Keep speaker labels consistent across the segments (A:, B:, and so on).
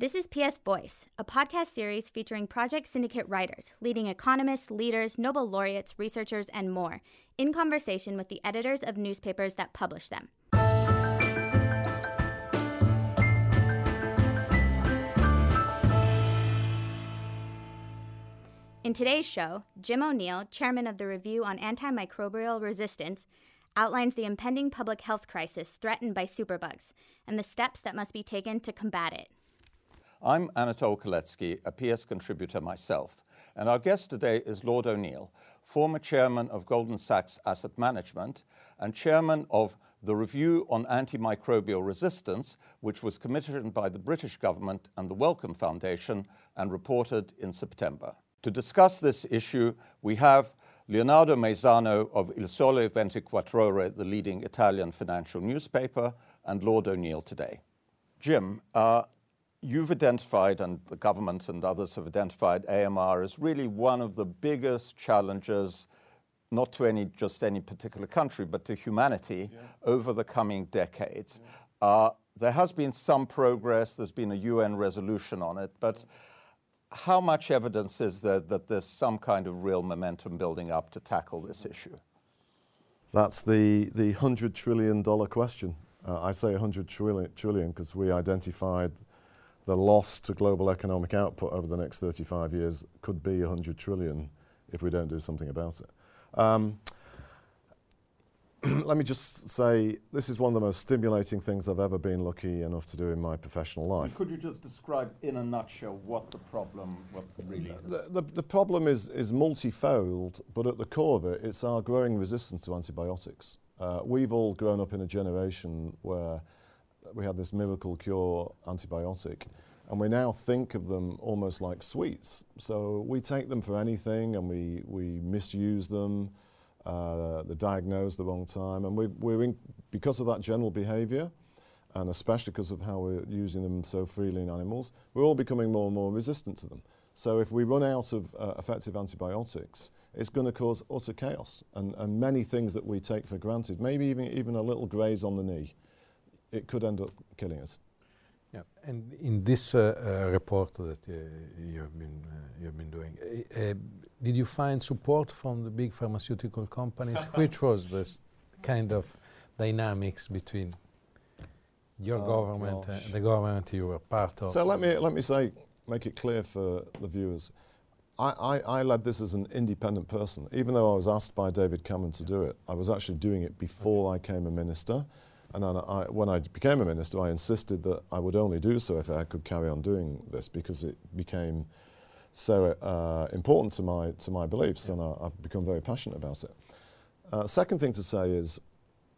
A: This is PS Voice, a podcast series featuring Project Syndicate writers, leading economists, leaders, Nobel laureates, researchers, and more, in conversation with the editors of newspapers that publish them. In today's show, Jim O'Neill, chairman of the Review on Antimicrobial Resistance, outlines the impending public health crisis threatened by superbugs and the steps that must be taken to combat it.
B: I'm Anatole Kaletsky, a PS contributor myself, and our guest today is Lord O'Neill, former chairman of Goldman Sachs Asset Management and chairman of the Review on Antimicrobial Resistance, which was commissioned by the British government and the Wellcome Foundation and reported in September. To discuss this issue, we have Leonardo Maisano of Il Sole 24 the leading Italian financial newspaper, and Lord O'Neill today. Jim, uh, you've identified, and the government and others have identified, AMR as really one of the biggest challenges, not to any just any particular country, but to humanity yeah. over the coming decades. Yeah. Uh, there has been some progress. There's been a UN resolution on it, but how much evidence is there that there's some kind of real momentum building up to tackle this issue?
C: That's the, the $100 trillion question. Uh, I say $100 trillion because we identified the loss to global economic output over the next 35 years could be 100 trillion if we don't do something about it. Um, let me just say this is one of the most stimulating things I've ever been lucky enough to do in my professional life.
B: Could you just describe in a nutshell what the problem what really is?
C: The, the, the, problem is, is multifold, but at the core of it, it's our growing resistance to antibiotics. Uh, we've all grown up in a generation where we had this miracle cure antibiotic, and we now think of them almost like sweets. So we take them for anything, and we we misuse them. Uh, they're diagnosed the wrong time, and we, we're in, because of that general behaviour, and especially because of how we're using them so freely in animals, we're all becoming more and more resistant to them. So if we run out of uh, effective antibiotics, it's going to cause utter chaos, and, and many things that we take for granted, maybe even even a little graze on the knee it could end up killing us.
D: Yeah, and in this uh, uh, report that uh, you have been uh, you have been doing, uh, uh, did you find support from the big pharmaceutical companies? Which was this kind of dynamics between your oh government and the government you were part of?
C: So let me let me say, make it clear for the viewers. I, I, I led this as an independent person. Even though I was asked by David Cameron to do it, I was actually doing it before okay. I came a minister. And I, when I became a minister, I insisted that I would only do so if I could carry on doing this because it became so uh, important to my, to my beliefs, yeah. and I, have become very passionate about it. Uh, second thing to say is,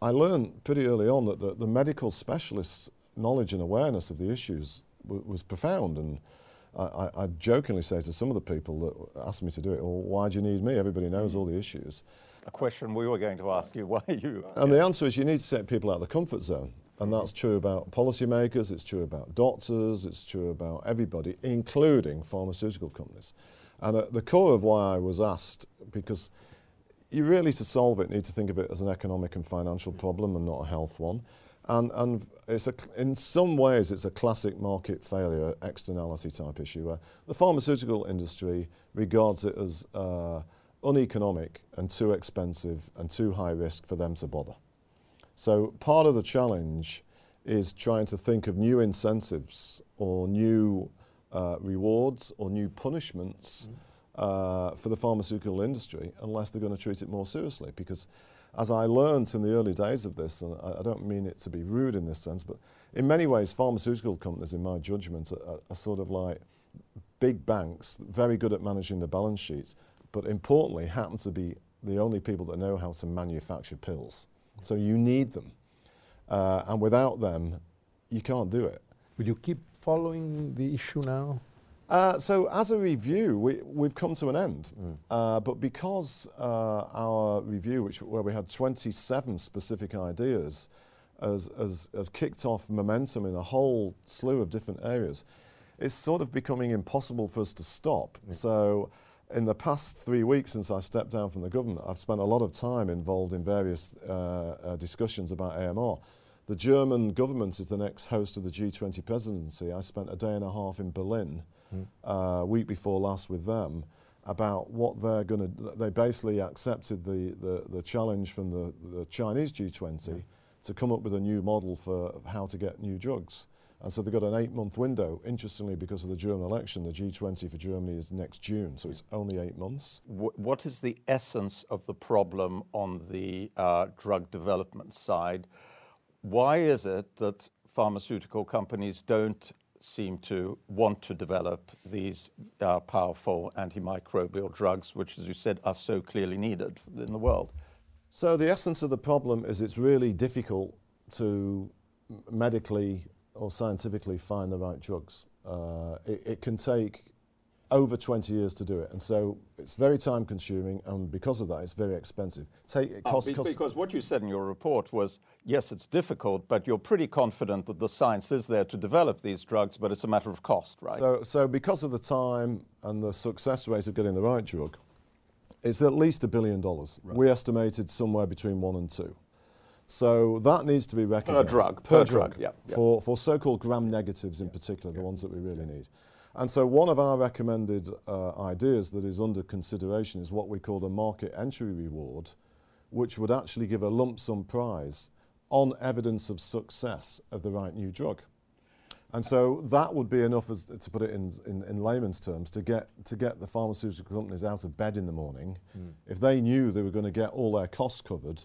C: I learned pretty early on that the, the medical specialists' knowledge and awareness of the issues was profound. And I, I, I, jokingly say to some of the people that asked me to do it, well, why do you need me? Everybody knows mm. all the issues
B: a question we were going to ask you. Why you?
C: And the answer is you need to take people out of the comfort zone. And that's true about policymakers, it's true about doctors, it's true about everybody, including pharmaceutical companies. And at the core of why I was asked, because you really, to solve it, need to think of it as an economic and financial problem and not a health one. And, and it's a, in some ways, it's a classic market failure externality type issue where the pharmaceutical industry regards it as uh, uneconomic and too expensive and too high risk for them to bother. So part of the challenge is trying to think of new incentives or new uh, rewards or new punishments mm. uh, for the pharmaceutical industry unless they're going to treat it more seriously. Because as I learned in the early days of this, and I, I, don't mean it to be rude in this sense, but in many ways, pharmaceutical companies, in my judgment, are, are sort of like big banks, very good at managing the balance sheets, but importantly, happen to be the only people that know how to manufacture pills. So you need them. Uh, and without them, you can't do it.
D: Will you keep following the issue now?
C: Uh, so, as a review, we, we've come to an end. Mm. Uh, but because uh, our review, which, where we had 27 specific ideas, has, has, has kicked off momentum in a whole slew of different areas, it's sort of becoming impossible for us to stop. Mm. So, in the past three weeks since I stepped down from the government, I've spent a lot of time involved in various uh, uh, discussions about AMR. the German government is the next host of the G20 presidency. I spent a day and a half in Berlin, mm. uh, week before last, with them about what they're going to. They basically accepted the, the, the challenge from the, the Chinese G20 yeah. to come up with a new model for how to get new drugs. And so they've got an eight month window. Interestingly, because of the German election, the G20 for Germany is next June, so it's only eight months.
B: what is the essence of the problem on the uh, drug development side? Why is it that pharmaceutical companies don't seem to want to develop these uh, powerful antimicrobial drugs, which, as you said, are so clearly needed in the world?
C: So, the essence of the problem is it's really difficult to medically or scientifically find the right drugs. Uh, it, it, can take over 20 years to do it. And so it's very time consuming, and because of that, it's very expensive. Take, it
B: costs, uh, because what you said in your report was yes, it's difficult, but you're pretty confident that the science is there to develop these drugs, but it's a matter of cost, right?
C: So, so because of the time and the success rate of getting the right drug, it's at least a billion dollars. Right. We estimated somewhere between one and two. So that needs to be recognised.
B: Per drug.
C: Per, per drug. drug. Yeah, yeah. For, for so called gram negatives in particular, the ones that we really need. And so one of our recommended uh, ideas that is under consideration is what we call a market entry reward, which would actually give a lump sum prize on evidence of success of the right new drug. And so that would be enough, as, to put it in, in, in, layman's terms, to get, to get the pharmaceutical companies out of bed in the morning. Mm. If they knew they were going to get all their costs covered.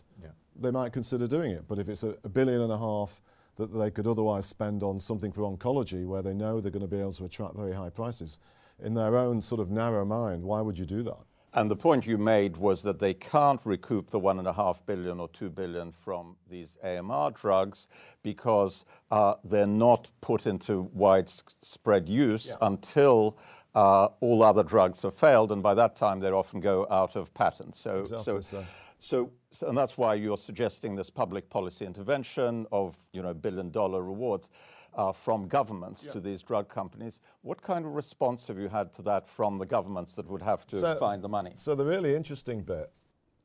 C: They might consider doing it. But if it's a, a billion and a half that they could otherwise spend on something for oncology where they know they're going to be able to attract very high prices. In their own sort of narrow mind, why would you do that?
B: And the point you made was that they can't recoup the one and a half billion or two billion from these AMR drugs because uh, they're not put into widespread use yeah. until uh, all other drugs have failed, and by that time they often go out of patent. So,
C: exactly so, so.
B: So, so, and that's why you're suggesting this public policy intervention of you know billion dollar rewards uh, from governments yeah. to these drug companies. What kind of response have you had to that from the governments that would have to so, find the money?
C: So the really interesting bit,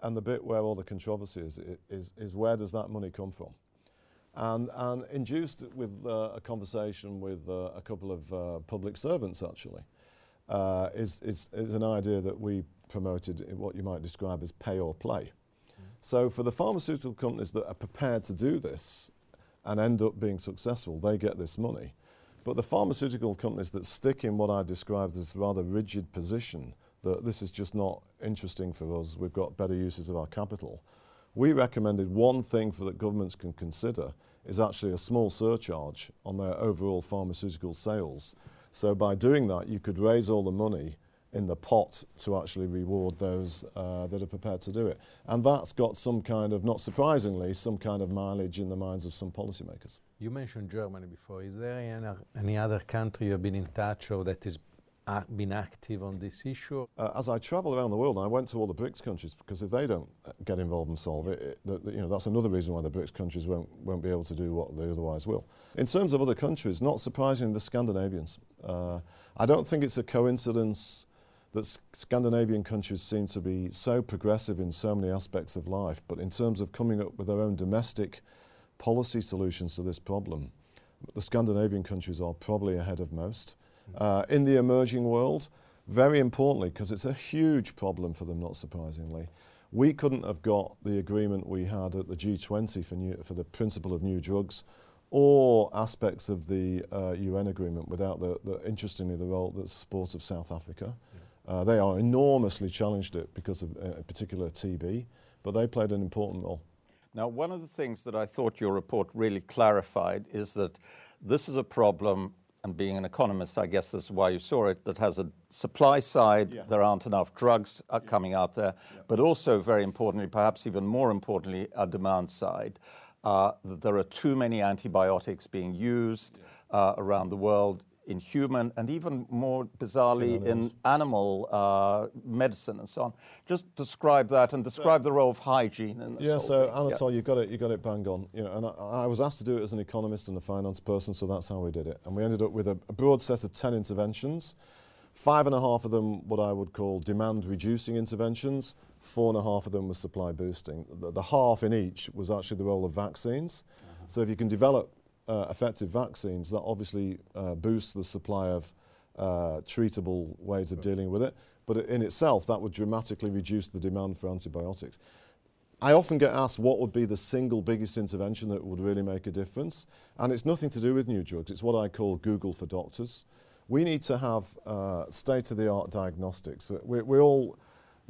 C: and the bit where all the controversy is, is, is where does that money come from? And, and induced with uh, a conversation with uh, a couple of uh, public servants actually. Uh, is, is, is an idea that we promoted what you might describe as pay or play. So for the pharmaceutical companies that are prepared to do this and end up being successful, they get this money. But the pharmaceutical companies that stick in what I described as rather rigid position, that this is just not interesting for us, we've got better uses of our capital, we recommended one thing for that governments can consider is actually a small surcharge on their overall pharmaceutical sales. So by doing that, you could raise all the money in the pot to actually reward those uh, that are prepared to do it. And that's got some kind of, not surprisingly, some kind of mileage in the minds of some policymakers.
D: You mentioned Germany before. Is there any, any other country you've been in touch or that has uh, been active on this issue?
C: Uh, as I travel around the world, and I went to all the BRICS countries because if they don't get involved and solve it, it the, the, you know, that's another reason why the BRICS countries won't, won't be able to do what they otherwise will. In terms of other countries, not surprisingly, the Scandinavians. Uh, I don't think it's a coincidence that Scandinavian countries seem to be so progressive in so many aspects of life, but in terms of coming up with their own domestic policy solutions to this problem, the Scandinavian countries are probably ahead of most. Uh, in the emerging world, very importantly, because it's a huge problem for them, not surprisingly, we couldn't have got the agreement we had at the G20 for, new, for the principle of new drugs or aspects of the uh, UN agreement without the, the, interestingly, the role, the support of South Africa. Uh, they are enormously challenged it because of uh, a particular TB, but they played an important role.
B: Now, one of the things that I thought your report really clarified is that this is a problem, and being an economist, I guess this is why you saw it, that has a supply side, yeah. there aren't enough drugs yeah. coming out there, yeah. but also, very importantly, perhaps even more importantly, a demand side. Uh, that there are too many antibiotics being used uh, around the world in human and even more bizarrely in, in animal uh, medicine and so on. Just describe that and describe so, the role of hygiene in this
C: Yeah, so
B: thing.
C: Anatole, yeah. you got it, you got it bang on. You know, and I, I, was asked to do it as an economist and a finance person, so that's how we did it. And we ended up with a, a broad set of ten interventions. Five and a half of them, what I would call demand reducing interventions. Four and a half of them were supply boosting. The, the half in each was actually the role of vaccines. Uh-huh So if you can develop uh, effective vaccines, that obviously uh, boosts the supply of uh, treatable ways of dealing with it. But in itself, that would dramatically reduce the demand for antibiotics. I often get asked what would be the single biggest intervention that would really make a difference. And it's nothing to do with new drugs. It's what I call Google for doctors. We need to have uh, state-of-the-art diagnostics. We, we all,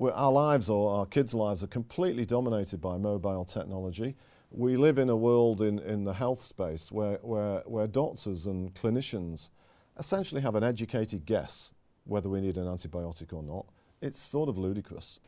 C: our lives or our kids' lives are completely dominated by mobile technology. We live in a world in, in the health space where, where, where doctors and clinicians essentially have an educated guess whether we need an antibiotic or not. It's sort of ludicrous.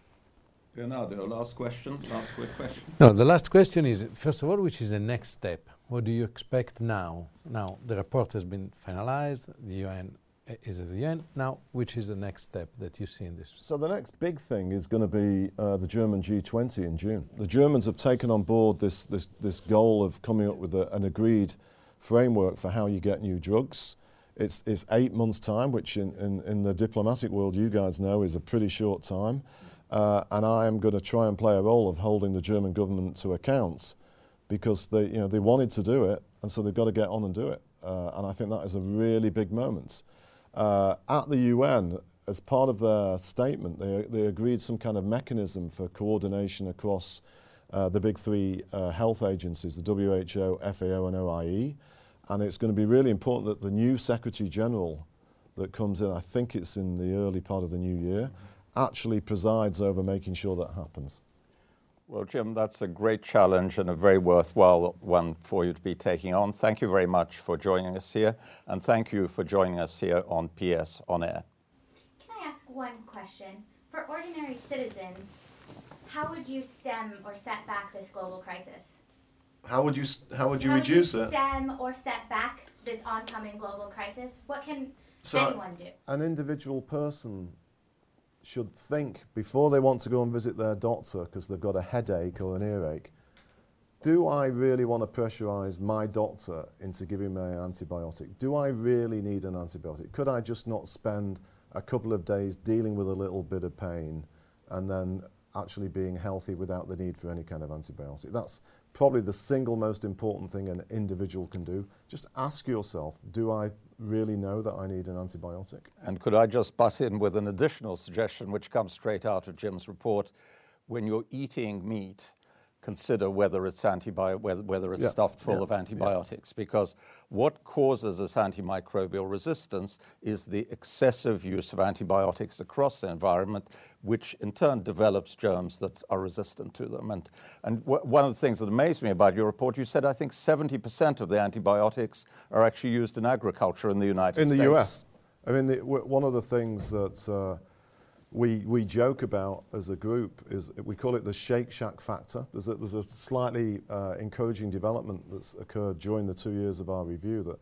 B: Leonardo, last question, last quick question.
D: No, the last question is, first of all, which is the next step? What do you expect now? Now, the report has been finalized, the UN is at the end. Now, which is the next step that you see in this?
C: So the next big thing is going to be uh, the German G20 in June. The Germans have taken on board this, this, this goal of coming up with a, an agreed framework for how you get new drugs. It's, it's eight months' time, which in, in, in the diplomatic world, you guys know, is a pretty short time. Uh, and I am going to try and play a role of holding the German government to account because they, you know, they wanted to do it, and so they've got to get on and do it. Uh, and I think that is a really big moment. Uh, at the UN, as part of their statement, they, they agreed some kind of mechanism for coordination across uh, the big three uh, health agencies, the WHO, FAO, and OIE. And it's going to be really important that the new Secretary General that comes in, I think it's in the early part of the new year, actually presides over making sure that happens.
B: Well, Jim, that's a great challenge and a very worthwhile one for you to be taking on. Thank you very much for joining us here, and thank you for joining us here on PS On Air.
A: Can I ask one question? For ordinary citizens, how would you stem or set back this global crisis?
C: How would you how would you
A: how
C: reduce
A: would you
C: it?
A: Stem or set back this oncoming global crisis. What can so anyone do?
C: An individual person should think before they want to go and visit their doctor because they've got a headache or an earache do I really want to pressurize my doctor into giving me an antibiotic? Do I really need an antibiotic? Could I just not spend a couple of days dealing with a little bit of pain and then actually being healthy without the need for any kind of antibiotic? That's probably the single most important thing an individual can do. Just ask yourself, do I really know that I need an antibiotic?
B: And could I just butt in with an additional suggestion which comes straight out of Jim's report? When you're eating meat, consider whether it's whether, whether it's yeah. stuffed full yeah. of antibiotics yeah. because what causes this antimicrobial resistance is the excessive use of antibiotics across the environment which in turn develops germs that are resistant to them and and w- one of the things that amazed me about your report you said I think 70% of the antibiotics are actually used in agriculture in the United
C: in
B: States
C: in the US I mean the, w- one of the things that uh, we, we joke about as a group is we call it the Shake Shack factor. There's a, there's a slightly uh, encouraging development that's occurred during the two years of our review that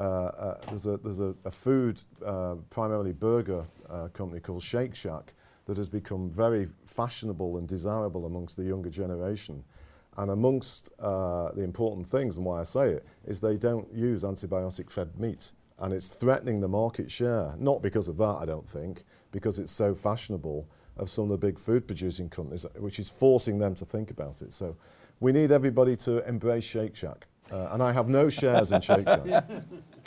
C: uh, uh, there's a, there's a, a food, uh, primarily burger uh, company called Shake Shack that has become very fashionable and desirable amongst the younger generation. And amongst uh, the important things, and why I say it, is they don't use antibiotic fed meat. And it's threatening the market share, not because of that, I don't think, because it's so fashionable of some of the big food producing companies, which is forcing them to think about it. So we need everybody to embrace Shake Shack. Uh, and I have no shares in Shake Shack.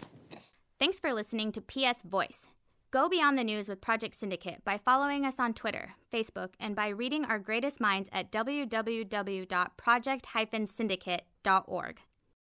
A: Thanks for listening to PS Voice. Go beyond the news with Project Syndicate by following us on Twitter, Facebook, and by reading our greatest minds at www.project-syndicate.org.